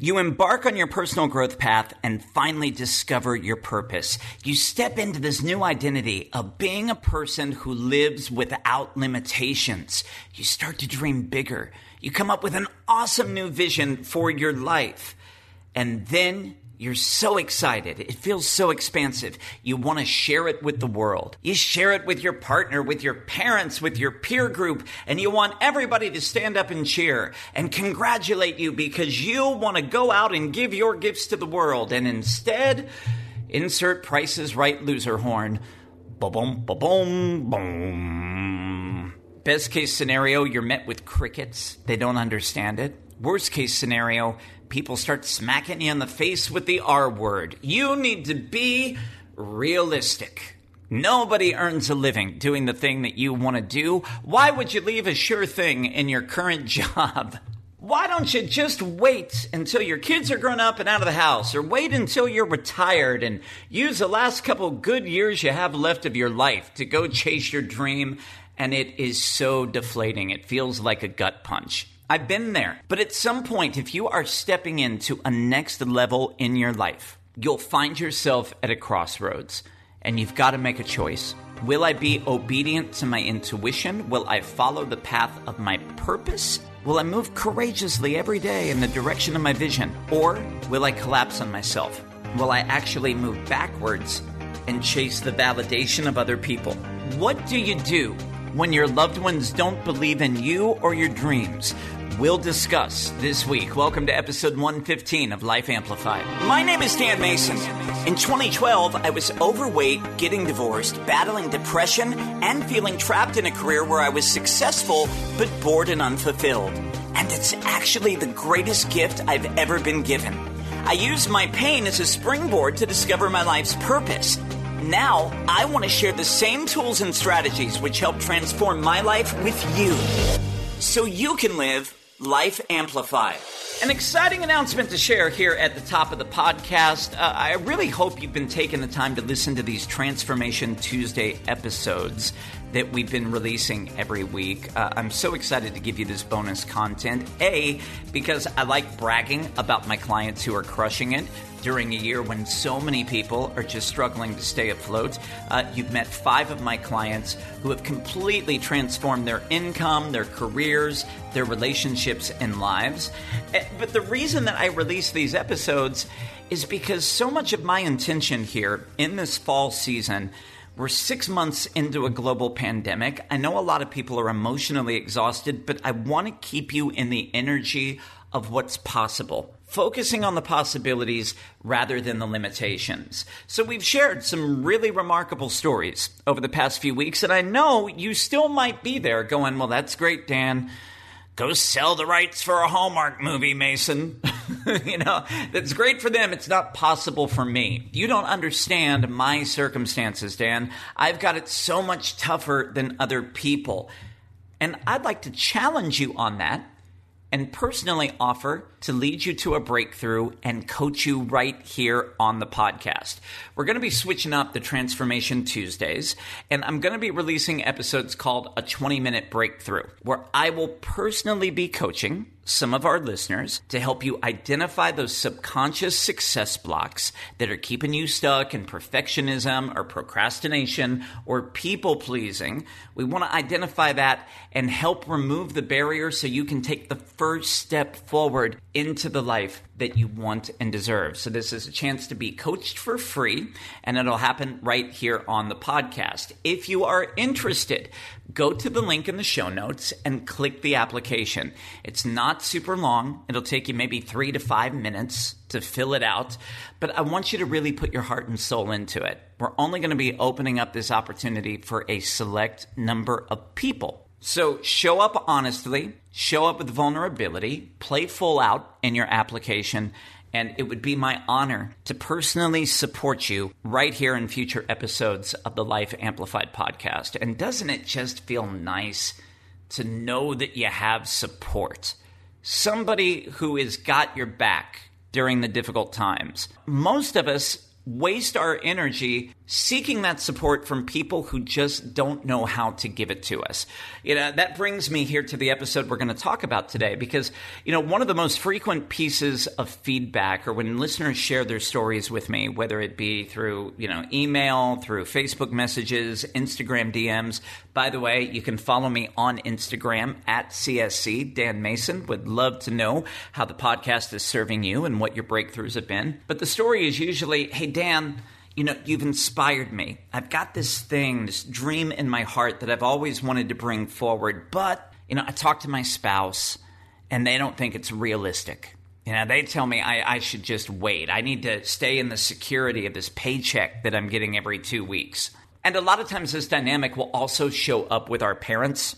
You embark on your personal growth path and finally discover your purpose. You step into this new identity of being a person who lives without limitations. You start to dream bigger. You come up with an awesome new vision for your life. And then you're so excited. It feels so expansive. You want to share it with the world. You share it with your partner, with your parents, with your peer group, and you want everybody to stand up and cheer and congratulate you because you want to go out and give your gifts to the world. And instead, insert Price Is Right loser horn. Boom, boom, boom, boom. Best case scenario, you're met with crickets. They don't understand it. Worst case scenario, people start smacking you in the face with the R word. You need to be realistic. Nobody earns a living doing the thing that you want to do. Why would you leave a sure thing in your current job? Why don't you just wait until your kids are grown up and out of the house, or wait until you're retired and use the last couple good years you have left of your life to go chase your dream? And it is so deflating. It feels like a gut punch. I've been there. But at some point, if you are stepping into a next level in your life, you'll find yourself at a crossroads and you've got to make a choice. Will I be obedient to my intuition? Will I follow the path of my purpose? Will I move courageously every day in the direction of my vision? Or will I collapse on myself? Will I actually move backwards and chase the validation of other people? What do you do when your loved ones don't believe in you or your dreams? We'll discuss this week. Welcome to episode 115 of Life Amplified. My name is Dan Mason. In 2012, I was overweight, getting divorced, battling depression, and feeling trapped in a career where I was successful but bored and unfulfilled. And it's actually the greatest gift I've ever been given. I used my pain as a springboard to discover my life's purpose. Now, I want to share the same tools and strategies which help transform my life with you so you can live Life Amplified. An exciting announcement to share here at the top of the podcast. Uh, I really hope you've been taking the time to listen to these Transformation Tuesday episodes that we've been releasing every week. Uh, I'm so excited to give you this bonus content. A, because I like bragging about my clients who are crushing it during a year when so many people are just struggling to stay afloat. Uh, you've met five of my clients who have completely transformed their income, their careers, their relationships, and lives. Eh, but the reason that I release these episodes is because so much of my intention here in this fall season. We're six months into a global pandemic. I know a lot of people are emotionally exhausted, but I want to keep you in the energy of what's possible focusing on the possibilities rather than the limitations. So we've shared some really remarkable stories over the past few weeks, and I know you still might be there going, well, that's great, Dan. Go sell the rights for a Hallmark movie, Mason. you know, that's great for them. It's not possible for me. You don't understand my circumstances, Dan. I've got it so much tougher than other people. And I'd like to challenge you on that and personally offer to lead you to a breakthrough and coach you right here on the podcast. We're going to be switching up the Transformation Tuesdays, and I'm going to be releasing episodes called A 20 Minute Breakthrough, where I will personally be coaching some of our listeners to help you identify those subconscious success blocks that are keeping you stuck in perfectionism or procrastination or people pleasing. We want to identify that and help remove the barrier so you can take the first step forward into the life that you want and deserve. So, this is a chance to be coached for free, and it'll happen right here on the podcast. If you are interested, go to the link in the show notes and click the application. It's not super long, it'll take you maybe three to five minutes to fill it out, but I want you to really put your heart and soul into it. We're only going to be opening up this opportunity for a select number of people. So show up honestly, show up with vulnerability, play full out in your application, and it would be my honor to personally support you right here in future episodes of the Life Amplified podcast. And doesn't it just feel nice to know that you have support? Somebody who has got your back during the difficult times. Most of us waste our energy seeking that support from people who just don't know how to give it to us. You know, that brings me here to the episode we're going to talk about today because, you know, one of the most frequent pieces of feedback or when listeners share their stories with me, whether it be through, you know, email, through Facebook messages, Instagram DMs. By the way, you can follow me on Instagram at CSC Dan Mason. Would love to know how the podcast is serving you and what your breakthroughs have been. But the story is usually, hey, Dan, you know, you've inspired me. I've got this thing, this dream in my heart that I've always wanted to bring forward, but, you know, I talk to my spouse and they don't think it's realistic. You know, they tell me I, I should just wait. I need to stay in the security of this paycheck that I'm getting every two weeks. And a lot of times, this dynamic will also show up with our parents,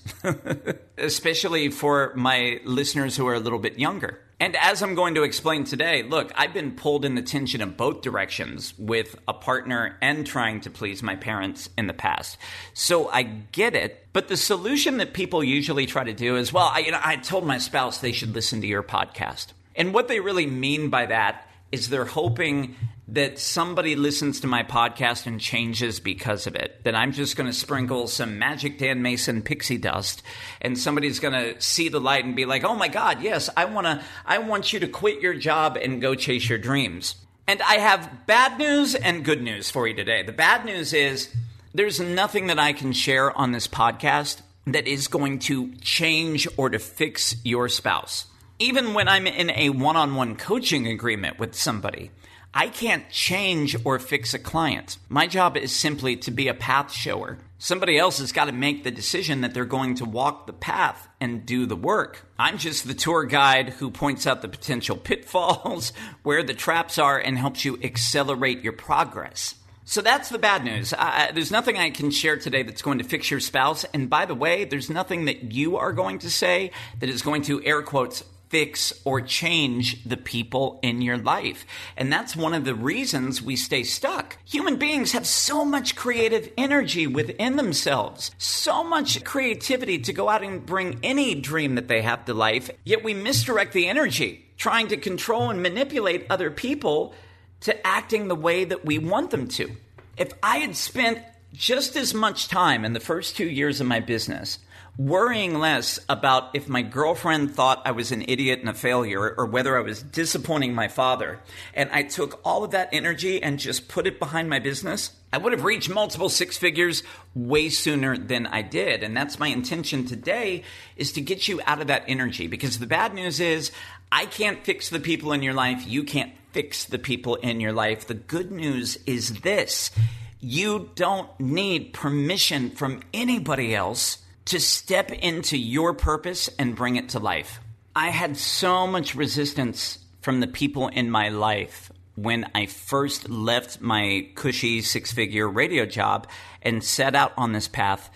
especially for my listeners who are a little bit younger. And as I'm going to explain today, look, I've been pulled in the tension of both directions with a partner and trying to please my parents in the past. So I get it. But the solution that people usually try to do is, well, I, you know, I told my spouse they should listen to your podcast. And what they really mean by that is they're hoping that somebody listens to my podcast and changes because of it. That I'm just going to sprinkle some magic Dan Mason pixie dust and somebody's going to see the light and be like, "Oh my god, yes, I want to I want you to quit your job and go chase your dreams." And I have bad news and good news for you today. The bad news is there's nothing that I can share on this podcast that is going to change or to fix your spouse. Even when I'm in a one on one coaching agreement with somebody, I can't change or fix a client. My job is simply to be a path shower. Somebody else has got to make the decision that they're going to walk the path and do the work. I'm just the tour guide who points out the potential pitfalls, where the traps are, and helps you accelerate your progress. So that's the bad news. There's nothing I can share today that's going to fix your spouse. And by the way, there's nothing that you are going to say that is going to, air quotes, fix or change the people in your life. And that's one of the reasons we stay stuck. Human beings have so much creative energy within themselves, so much creativity to go out and bring any dream that they have to life, yet we misdirect the energy trying to control and manipulate other people to acting the way that we want them to. If I had spent just as much time in the first two years of my business worrying less about if my girlfriend thought I was an idiot and a failure or whether I was disappointing my father. And I took all of that energy and just put it behind my business. I would have reached multiple six figures way sooner than I did. And that's my intention today is to get you out of that energy because the bad news is I can't fix the people in your life. You can't fix the people in your life. The good news is this. You don't need permission from anybody else to step into your purpose and bring it to life. I had so much resistance from the people in my life when I first left my cushy six figure radio job and set out on this path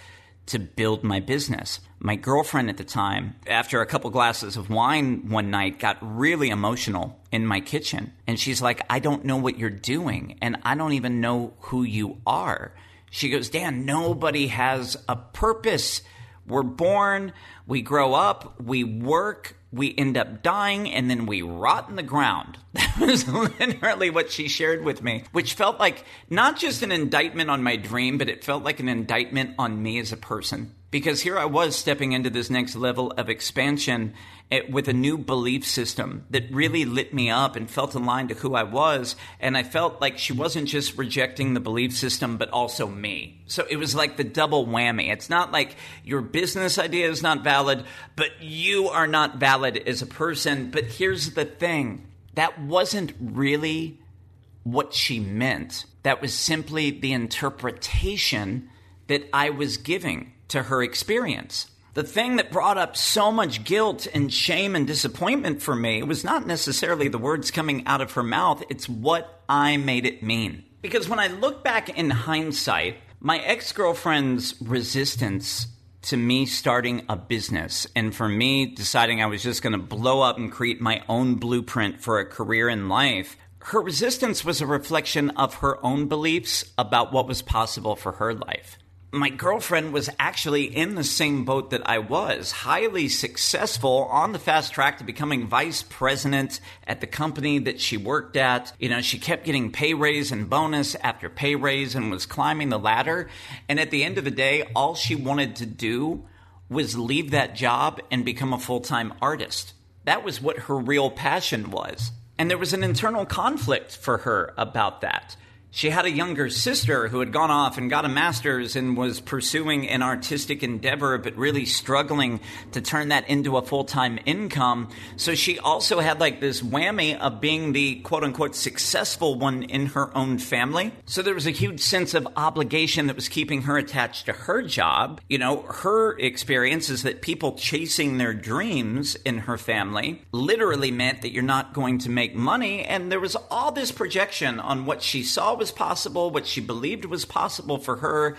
to build my business. My girlfriend at the time, after a couple glasses of wine one night, got really emotional in my kitchen. And she's like, I don't know what you're doing, and I don't even know who you are. She goes, Dan, nobody has a purpose we're born, we grow up, we work, we end up dying, and then we rot in the ground. That was literally what she shared with me, which felt like not just an indictment on my dream, but it felt like an indictment on me as a person because here I was stepping into this next level of expansion eh, with a new belief system that really lit me up and felt aligned to who I was. And I felt like she wasn't just rejecting the belief system, but also me. So it was like the double whammy. It's not like your business idea is not valid, but you are not valid as a person. But here's the thing that wasn't really what she meant. That was simply the interpretation that I was giving to her experience. The thing that brought up so much guilt and shame and disappointment for me was not necessarily the words coming out of her mouth, it's what I made it mean. Because when I look back in hindsight, my ex girlfriend's resistance to me starting a business and for me deciding I was just going to blow up and create my own blueprint for a career in life, her resistance was a reflection of her own beliefs about what was possible for her life. My girlfriend was actually in the same boat that I was, highly successful on the fast track to becoming vice president at the company that she worked at. You know, she kept getting pay raise and bonus after pay raise and was climbing the ladder. And at the end of the day, all she wanted to do was leave that job and become a full time artist. That was what her real passion was. And there was an internal conflict for her about that. She had a younger sister who had gone off and got a master's and was pursuing an artistic endeavor, but really struggling to turn that into a full time income. So she also had like this whammy of being the quote unquote successful one in her own family. So there was a huge sense of obligation that was keeping her attached to her job. You know, her experience is that people chasing their dreams in her family literally meant that you're not going to make money. And there was all this projection on what she saw was possible, what she believed was possible for her,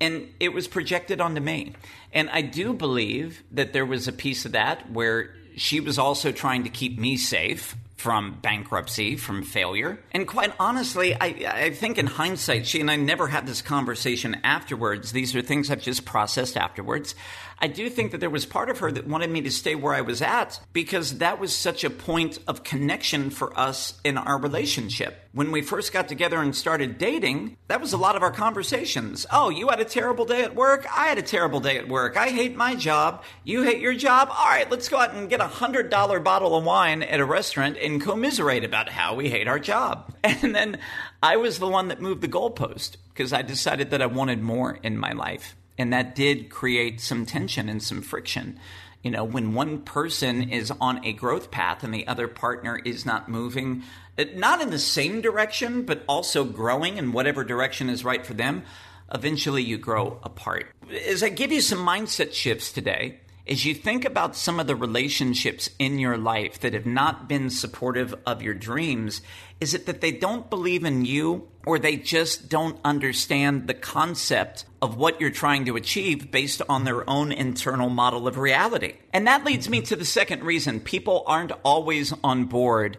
and it was projected onto me. And I do believe that there was a piece of that where she was also trying to keep me safe from bankruptcy, from failure. And quite honestly, I, I think in hindsight, she and I never had this conversation afterwards. These are things I've just processed afterwards. I do think that there was part of her that wanted me to stay where I was at because that was such a point of connection for us in our relationship. When we first got together and started dating, that was a lot of our conversations. Oh, you had a terrible day at work? I had a terrible day at work. I hate my job. You hate your job? All right, let's go out and get a $100 bottle of wine at a restaurant and commiserate about how we hate our job. And then I was the one that moved the goalpost because I decided that I wanted more in my life. And that did create some tension and some friction. You know, when one person is on a growth path and the other partner is not moving, uh, not in the same direction, but also growing in whatever direction is right for them, eventually you grow apart. As I give you some mindset shifts today, as you think about some of the relationships in your life that have not been supportive of your dreams, is it that they don't believe in you or they just don't understand the concept of what you're trying to achieve based on their own internal model of reality? And that leads me to the second reason people aren't always on board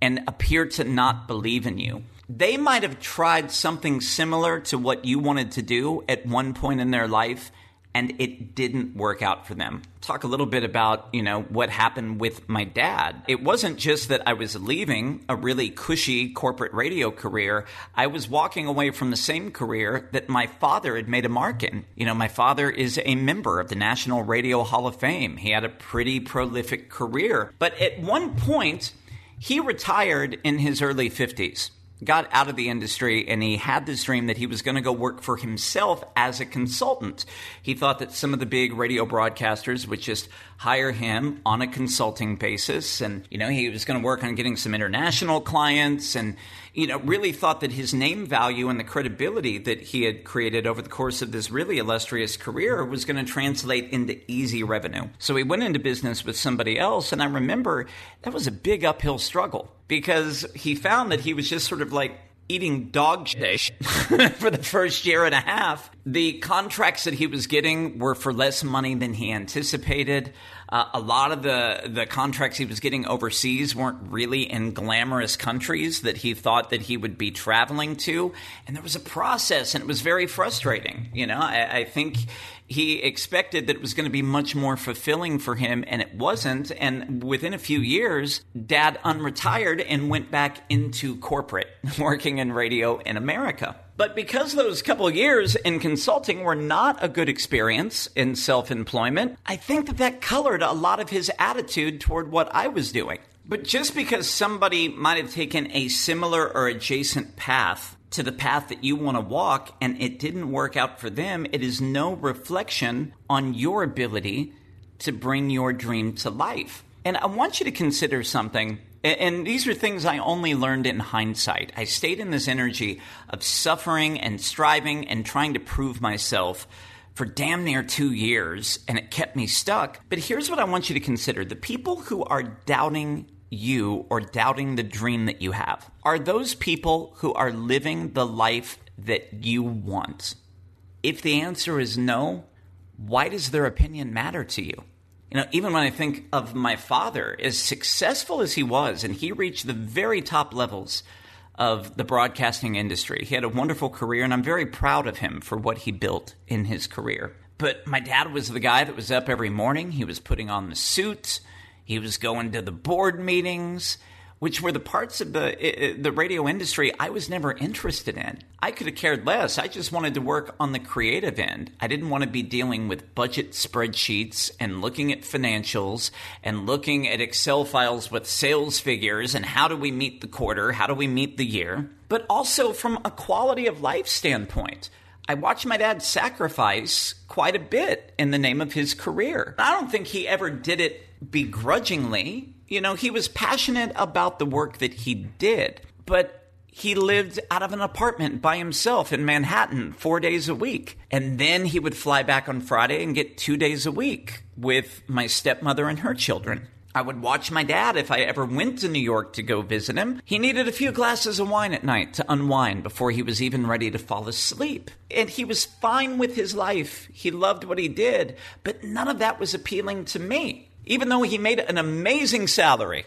and appear to not believe in you. They might have tried something similar to what you wanted to do at one point in their life and it didn't work out for them. Talk a little bit about, you know, what happened with my dad. It wasn't just that I was leaving a really cushy corporate radio career. I was walking away from the same career that my father had made a mark in. You know, my father is a member of the National Radio Hall of Fame. He had a pretty prolific career. But at one point, he retired in his early 50s got out of the industry and he had this dream that he was going to go work for himself as a consultant. He thought that some of the big radio broadcasters would just hire him on a consulting basis and you know he was going to work on getting some international clients and you know really thought that his name value and the credibility that he had created over the course of this really illustrious career was going to translate into easy revenue. So he went into business with somebody else and I remember that was a big uphill struggle because he found that he was just sort of like eating dog shit for the first year and a half. The contracts that he was getting were for less money than he anticipated. Uh, a lot of the, the contracts he was getting overseas weren't really in glamorous countries that he thought that he would be traveling to. And there was a process, and it was very frustrating. You know, I, I think he expected that it was going to be much more fulfilling for him, and it wasn't. And within a few years, dad unretired and went back into corporate, working in radio in America. But because those couple years in consulting were not a good experience in self employment, I think that that colored a lot of his attitude toward what I was doing. But just because somebody might have taken a similar or adjacent path to the path that you want to walk and it didn't work out for them, it is no reflection on your ability to bring your dream to life. And I want you to consider something. And these are things I only learned in hindsight. I stayed in this energy of suffering and striving and trying to prove myself for damn near two years, and it kept me stuck. But here's what I want you to consider the people who are doubting you or doubting the dream that you have are those people who are living the life that you want. If the answer is no, why does their opinion matter to you? You know, even when I think of my father, as successful as he was, and he reached the very top levels of the broadcasting industry. He had a wonderful career, and I'm very proud of him for what he built in his career. But my dad was the guy that was up every morning. He was putting on the suit, he was going to the board meetings which were the parts of the the radio industry I was never interested in. I could have cared less. I just wanted to work on the creative end. I didn't want to be dealing with budget spreadsheets and looking at financials and looking at Excel files with sales figures and how do we meet the quarter, how do we meet the year, but also from a quality of life standpoint. I watched my dad sacrifice quite a bit in the name of his career. I don't think he ever did it begrudgingly. You know, he was passionate about the work that he did, but he lived out of an apartment by himself in Manhattan four days a week. And then he would fly back on Friday and get two days a week with my stepmother and her children. I would watch my dad if I ever went to New York to go visit him. He needed a few glasses of wine at night to unwind before he was even ready to fall asleep. And he was fine with his life. He loved what he did, but none of that was appealing to me even though he made an amazing salary,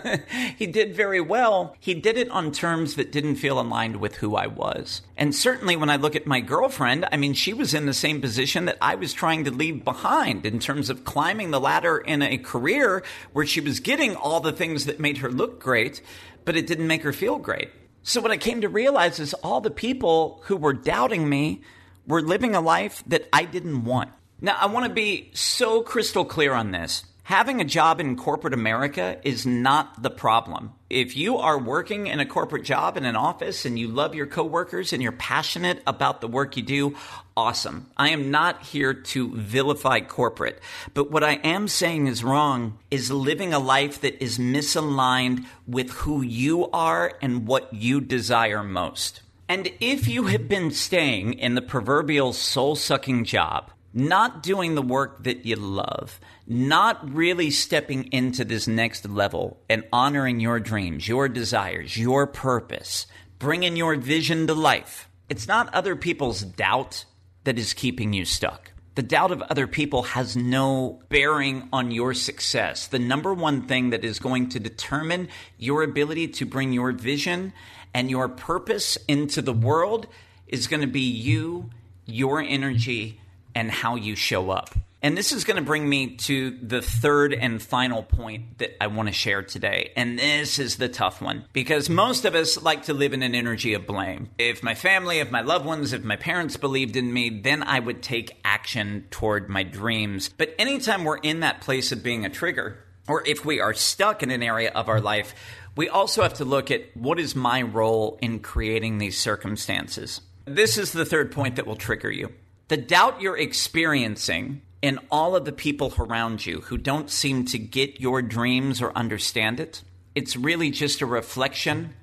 he did very well. He did it on terms that didn't feel aligned with who I was. And certainly when I look at my girlfriend, I mean, she was in the same position that I was trying to leave behind in terms of climbing the ladder in a career where she was getting all the things that made her look great, but it didn't make her feel great. So what I came to realize is all the people who were doubting me were living a life that I didn't want. Now, I want to be so crystal clear on this. Having a job in corporate America is not the problem. If you are working in a corporate job in an office and you love your coworkers and you're passionate about the work you do, awesome. I am not here to vilify corporate. But what I am saying is wrong is living a life that is misaligned with who you are and what you desire most. And if you have been staying in the proverbial soul sucking job, not doing the work that you love, not really stepping into this next level and honoring your dreams, your desires, your purpose, bringing your vision to life. It's not other people's doubt that is keeping you stuck. The doubt of other people has no bearing on your success. The number one thing that is going to determine your ability to bring your vision and your purpose into the world is going to be you, your energy, and how you show up. And this is going to bring me to the third and final point that I want to share today. And this is the tough one because most of us like to live in an energy of blame. If my family, if my loved ones, if my parents believed in me, then I would take action toward my dreams. But anytime we're in that place of being a trigger, or if we are stuck in an area of our life, we also have to look at what is my role in creating these circumstances. This is the third point that will trigger you. The doubt you're experiencing in all of the people around you who don't seem to get your dreams or understand it, it's really just a reflection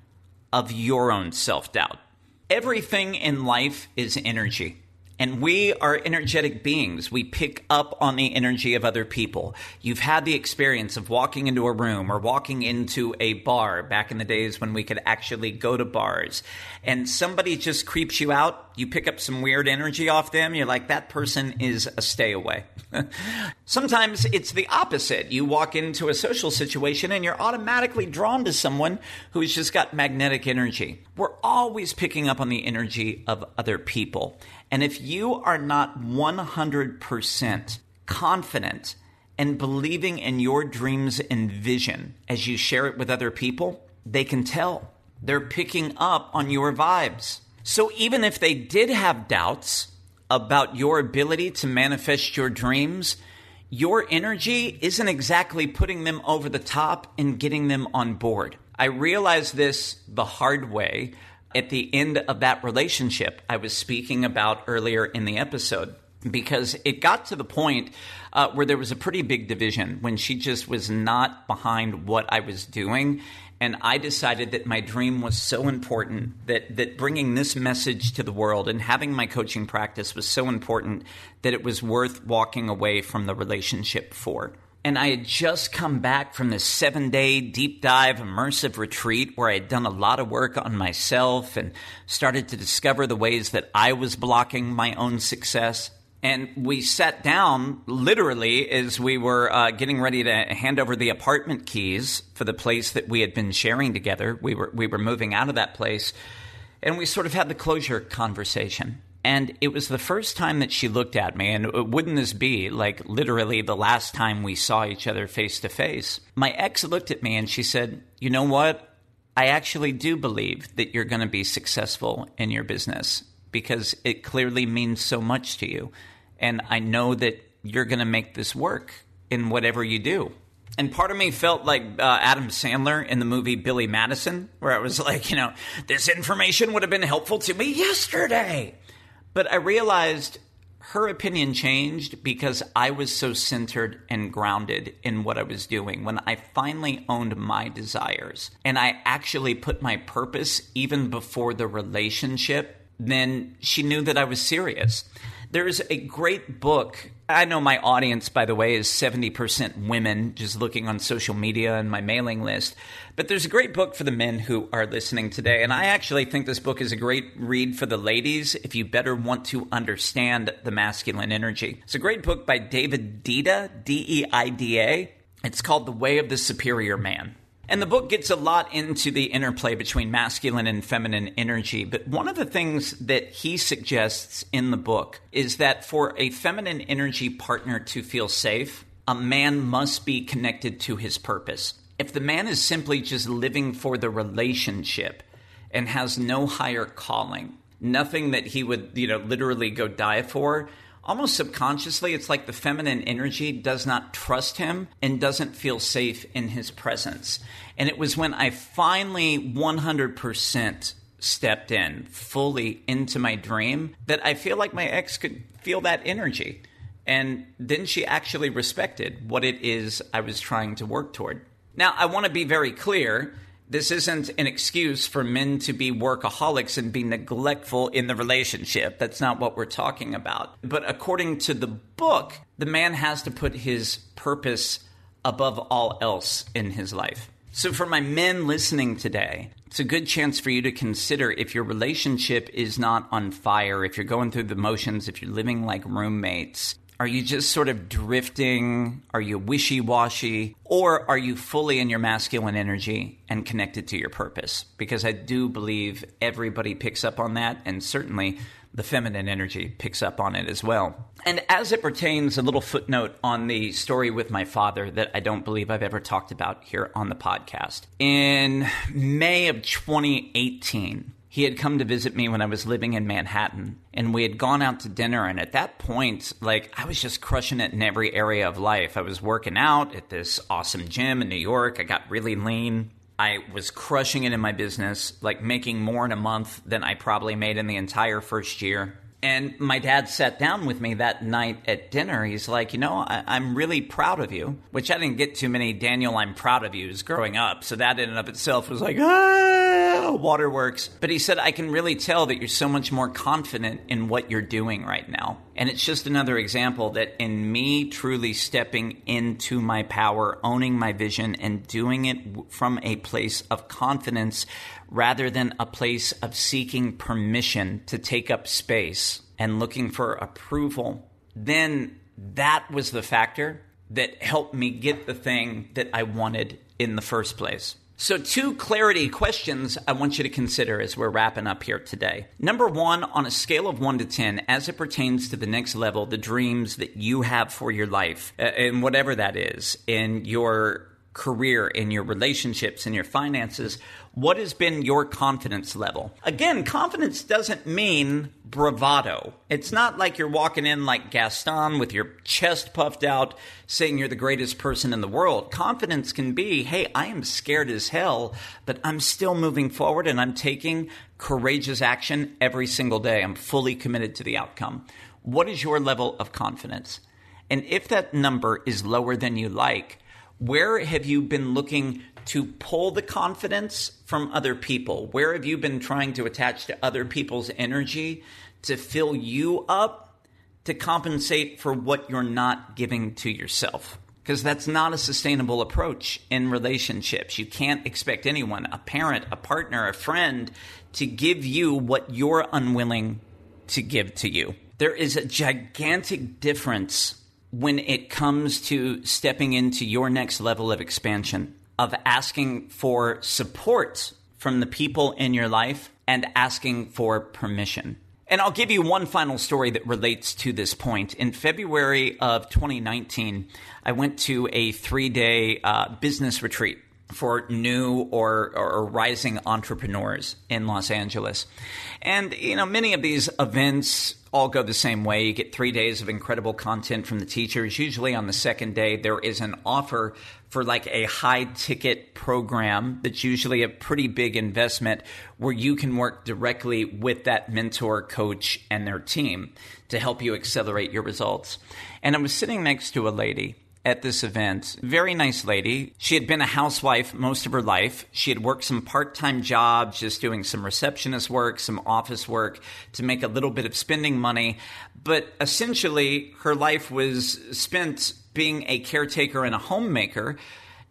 of your own self doubt. Everything in life is energy. And we are energetic beings. We pick up on the energy of other people. You've had the experience of walking into a room or walking into a bar back in the days when we could actually go to bars and somebody just creeps you out. You pick up some weird energy off them. You're like, that person is a stay away. Sometimes it's the opposite. You walk into a social situation and you're automatically drawn to someone who's just got magnetic energy. We're always picking up on the energy of other people. And if you are not 100% confident and believing in your dreams and vision as you share it with other people, they can tell. They're picking up on your vibes. So even if they did have doubts about your ability to manifest your dreams, your energy isn't exactly putting them over the top and getting them on board. I realized this the hard way at the end of that relationship I was speaking about earlier in the episode because it got to the point uh, where there was a pretty big division when she just was not behind what I was doing. And I decided that my dream was so important that, that bringing this message to the world and having my coaching practice was so important that it was worth walking away from the relationship for. And I had just come back from this seven day deep dive immersive retreat where I had done a lot of work on myself and started to discover the ways that I was blocking my own success. And we sat down literally as we were uh, getting ready to hand over the apartment keys for the place that we had been sharing together. We were we were moving out of that place, and we sort of had the closure conversation. And it was the first time that she looked at me, and wouldn't this be like literally the last time we saw each other face to face? My ex looked at me and she said, "You know what? I actually do believe that you're going to be successful in your business because it clearly means so much to you." and I know that you're going to make this work in whatever you do. And part of me felt like uh, Adam Sandler in the movie Billy Madison, where I was like, you know, this information would have been helpful to me yesterday. But I realized her opinion changed because I was so centered and grounded in what I was doing. When I finally owned my desires and I actually put my purpose even before the relationship, then she knew that I was serious. There's a great book. I know my audience, by the way, is 70% women, just looking on social media and my mailing list. But there's a great book for the men who are listening today. And I actually think this book is a great read for the ladies if you better want to understand the masculine energy. It's a great book by David Deida, D E I D A. It's called The Way of the Superior Man. And the book gets a lot into the interplay between masculine and feminine energy. But one of the things that he suggests in the book is that for a feminine energy partner to feel safe, a man must be connected to his purpose. If the man is simply just living for the relationship and has no higher calling, nothing that he would, you know, literally go die for, almost subconsciously, it's like the feminine energy does not trust him and doesn't feel safe in his presence. And it was when I finally 100% stepped in fully into my dream that I feel like my ex could feel that energy. And then she actually respected what it is I was trying to work toward. Now, I want to be very clear this isn't an excuse for men to be workaholics and be neglectful in the relationship. That's not what we're talking about. But according to the book, the man has to put his purpose above all else in his life. So, for my men listening today, it's a good chance for you to consider if your relationship is not on fire, if you're going through the motions, if you're living like roommates, are you just sort of drifting? Are you wishy washy? Or are you fully in your masculine energy and connected to your purpose? Because I do believe everybody picks up on that, and certainly the feminine energy picks up on it as well. And as it pertains, a little footnote on the story with my father that I don't believe I've ever talked about here on the podcast. In May of 2018, he had come to visit me when I was living in Manhattan, and we had gone out to dinner. And at that point, like, I was just crushing it in every area of life. I was working out at this awesome gym in New York. I got really lean. I was crushing it in my business, like making more in a month than I probably made in the entire first year. And my dad sat down with me that night at dinner. He's like, You know, I- am really proud of you, which I didn't get too many Daniel, I'm proud of yous growing up. So that in and of itself was like, ah, waterworks. But he said, I can really tell that you're so much more confident in what you're doing right now. And it's just another example that in me truly stepping into my power, owning my vision, and doing it from a place of confidence rather than a place of seeking permission to take up space and looking for approval, then that was the factor that helped me get the thing that I wanted in the first place. So, two clarity questions I want you to consider as we're wrapping up here today. Number one, on a scale of one to 10, as it pertains to the next level, the dreams that you have for your life, uh, and whatever that is, in your career, in your relationships, in your finances, what has been your confidence level? Again, confidence doesn't mean bravado. It's not like you're walking in like Gaston with your chest puffed out saying you're the greatest person in the world. Confidence can be, hey, I am scared as hell, but I'm still moving forward and I'm taking courageous action every single day. I'm fully committed to the outcome. What is your level of confidence? And if that number is lower than you like, where have you been looking to pull the confidence from other people? Where have you been trying to attach to other people's energy to fill you up to compensate for what you're not giving to yourself? Because that's not a sustainable approach in relationships. You can't expect anyone, a parent, a partner, a friend, to give you what you're unwilling to give to you There is a gigantic difference when it comes to stepping into your next level of expansion, of asking for support from the people in your life and asking for permission. And I'll give you one final story that relates to this point. In February of 2019, I went to a three day uh, business retreat for new or, or rising entrepreneurs in Los Angeles. And, you know, many of these events all go the same way. You get three days of incredible content from the teachers. Usually on the second day, there is an offer for like a high ticket program that's usually a pretty big investment where you can work directly with that mentor, coach, and their team to help you accelerate your results. And I was sitting next to a lady at this event. Very nice lady. She had been a housewife most of her life. She had worked some part time jobs, just doing some receptionist work, some office work to make a little bit of spending money. But essentially, her life was spent being a caretaker and a homemaker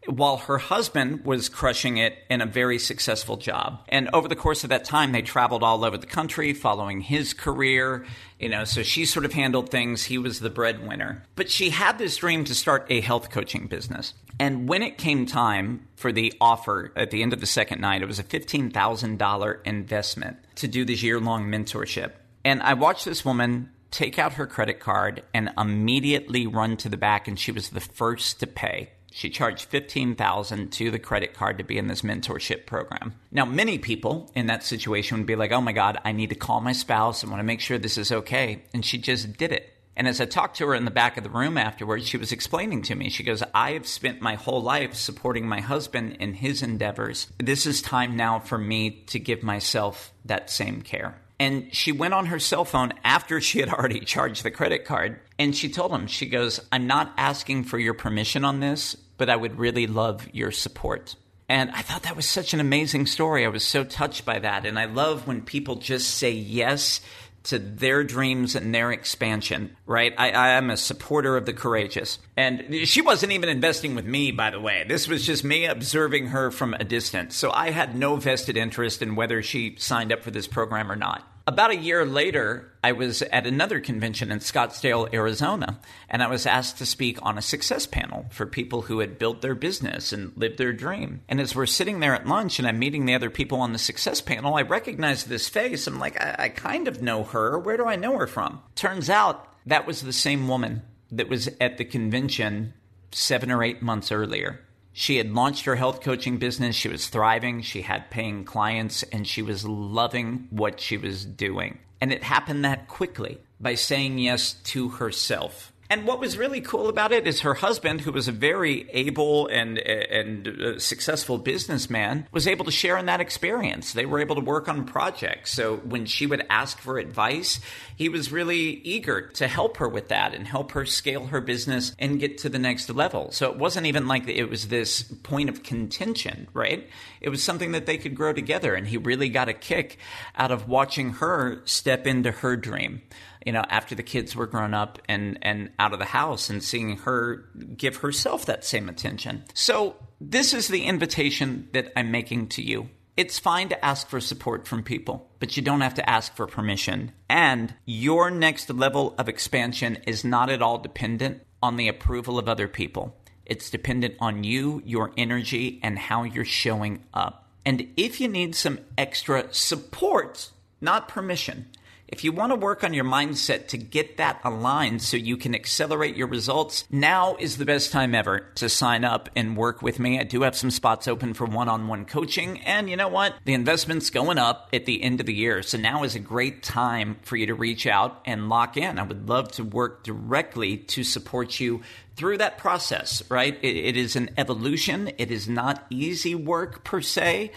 while her husband was crushing it in a very successful job. And over the course of that time, they traveled all over the country following his career. You know, so she sort of handled things. He was the breadwinner. But she had this dream to start a health coaching business. And when it came time for the offer at the end of the second night, it was a $15,000 investment to do this year long mentorship. And I watched this woman take out her credit card and immediately run to the back, and she was the first to pay. She charged 15000 to the credit card to be in this mentorship program. Now, many people in that situation would be like, oh my God, I need to call my spouse and want to make sure this is okay. And she just did it. And as I talked to her in the back of the room afterwards, she was explaining to me, she goes, I have spent my whole life supporting my husband in his endeavors. This is time now for me to give myself that same care. And she went on her cell phone after she had already charged the credit card. And she told him, she goes, I'm not asking for your permission on this, but I would really love your support. And I thought that was such an amazing story. I was so touched by that. And I love when people just say yes to their dreams and their expansion, right? I, I, am a supporter of the courageous. And she wasn't even investing with me, by the way. This was just me observing her from a distance. So I had no vested interest in whether she signed up for this program or not. About a year later, I was at another convention in Scottsdale, Arizona, and I was asked to speak on a success panel for people who had built their business and lived their dream. And as we're sitting there at lunch and I'm meeting the other people on the success panel, I recognize this face. I'm like, I, I kind of know her. Where do I know her from? Turns out that was the same woman that was at the convention seven or eight months earlier. She had launched her health coaching business. She was thriving. She had paying clients and she was loving what she was doing. And it happened that quickly by saying yes to herself. And what was really cool about it is her husband, who was a very able and and uh, successful businessman, was able to share in that experience. They were able to work on projects. So when she would ask for advice, he was really eager to help her with that and help her scale her business and get to the next level. So it wasn't even like it was this point of contention, right? It was something that they could grow together. And he really got a kick out of watching her step into her dream you know, after the kids were grown up and, and out of the house and seeing her give herself that same attention. So this is the invitation that I'm making to you. It's fine to ask for support from people, but you don't have to ask for permission. And your next level of expansion is not at all dependent on the approval of other people. It's dependent on you, your energy, and how you're showing up. And if you need some extra support, not permission, if you want to work on your mindset to get that aligned so you can accelerate your results, now is the best time ever to sign up and work with me. I do have some spots open for one on one coaching. And you know what? The investment's going up at the end of the year. So now is a great time for you to reach out and lock in. I would love to work directly to support you through that process, right? it, it is an evolution. It is not easy work per se.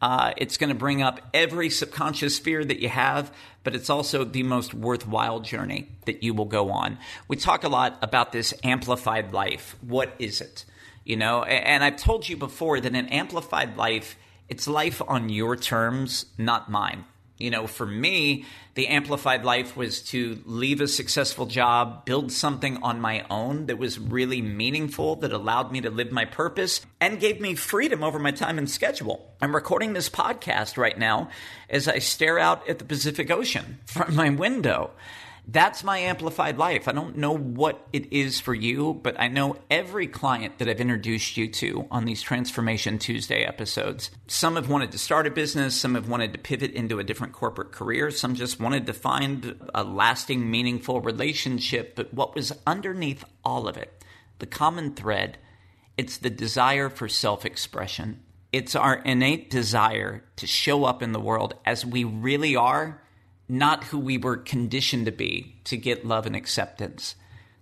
Uh, it's going to bring up every subconscious fear that you have, but it's also the most worthwhile journey that you will go on. We talk a lot about this amplified life. What is it? You know, and I've told you before that an amplified life, it's life on your terms, not mine. You know, for me, the amplified life was to leave a successful job, build something on my own that was really meaningful, that allowed me to live my purpose, and gave me freedom over my time and schedule. I'm recording this podcast right now as I stare out at the Pacific Ocean from my window. That's my amplified life. I don't know what it is for you, but I know every client that I've introduced you to on these Transformation Tuesday episodes. Some have wanted to start a business, some have wanted to pivot into a different corporate career, some just wanted to find a lasting, meaningful relationship. But what was underneath all of it, the common thread, it's the desire for self expression. It's our innate desire to show up in the world as we really are not who we were conditioned to be to get love and acceptance,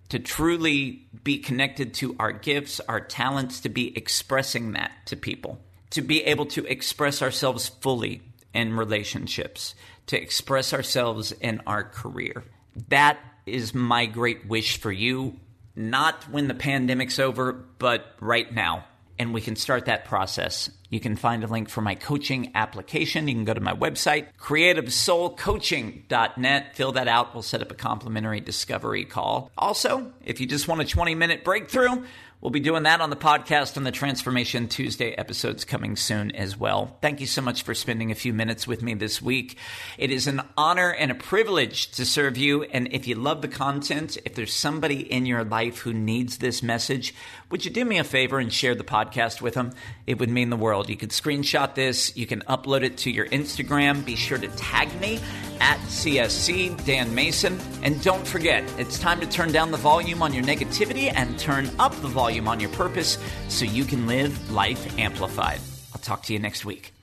to truly be connected to our gifts, our talents, to be expressing that to people, to be able to express ourselves fully in relationships, to express ourselves in our career. That is my great wish for you, not when the pandemic's over, but right now and we can start that process. You can find a link for my coaching application. You can go to my website, creativesoulcoaching.net. Fill that out. We'll set up a complimentary discovery call. Also, if you just want a 20 minute breakthrough, We'll be doing that on the podcast and the Transformation Tuesday episodes coming soon as well. Thank you so much for spending a few minutes with me this week. It is an honor and a privilege to serve you. And if you love the content, if there's somebody in your life who needs this message, would you do me a favor and share the podcast with them? It would mean the world. You could screenshot this, you can upload it to your Instagram. Be sure to tag me at CSC Dan Mason. And don't forget, it's time to turn down the volume on your negativity and turn up the volume on your purpose so you can live life amplified. I'll talk to you next week.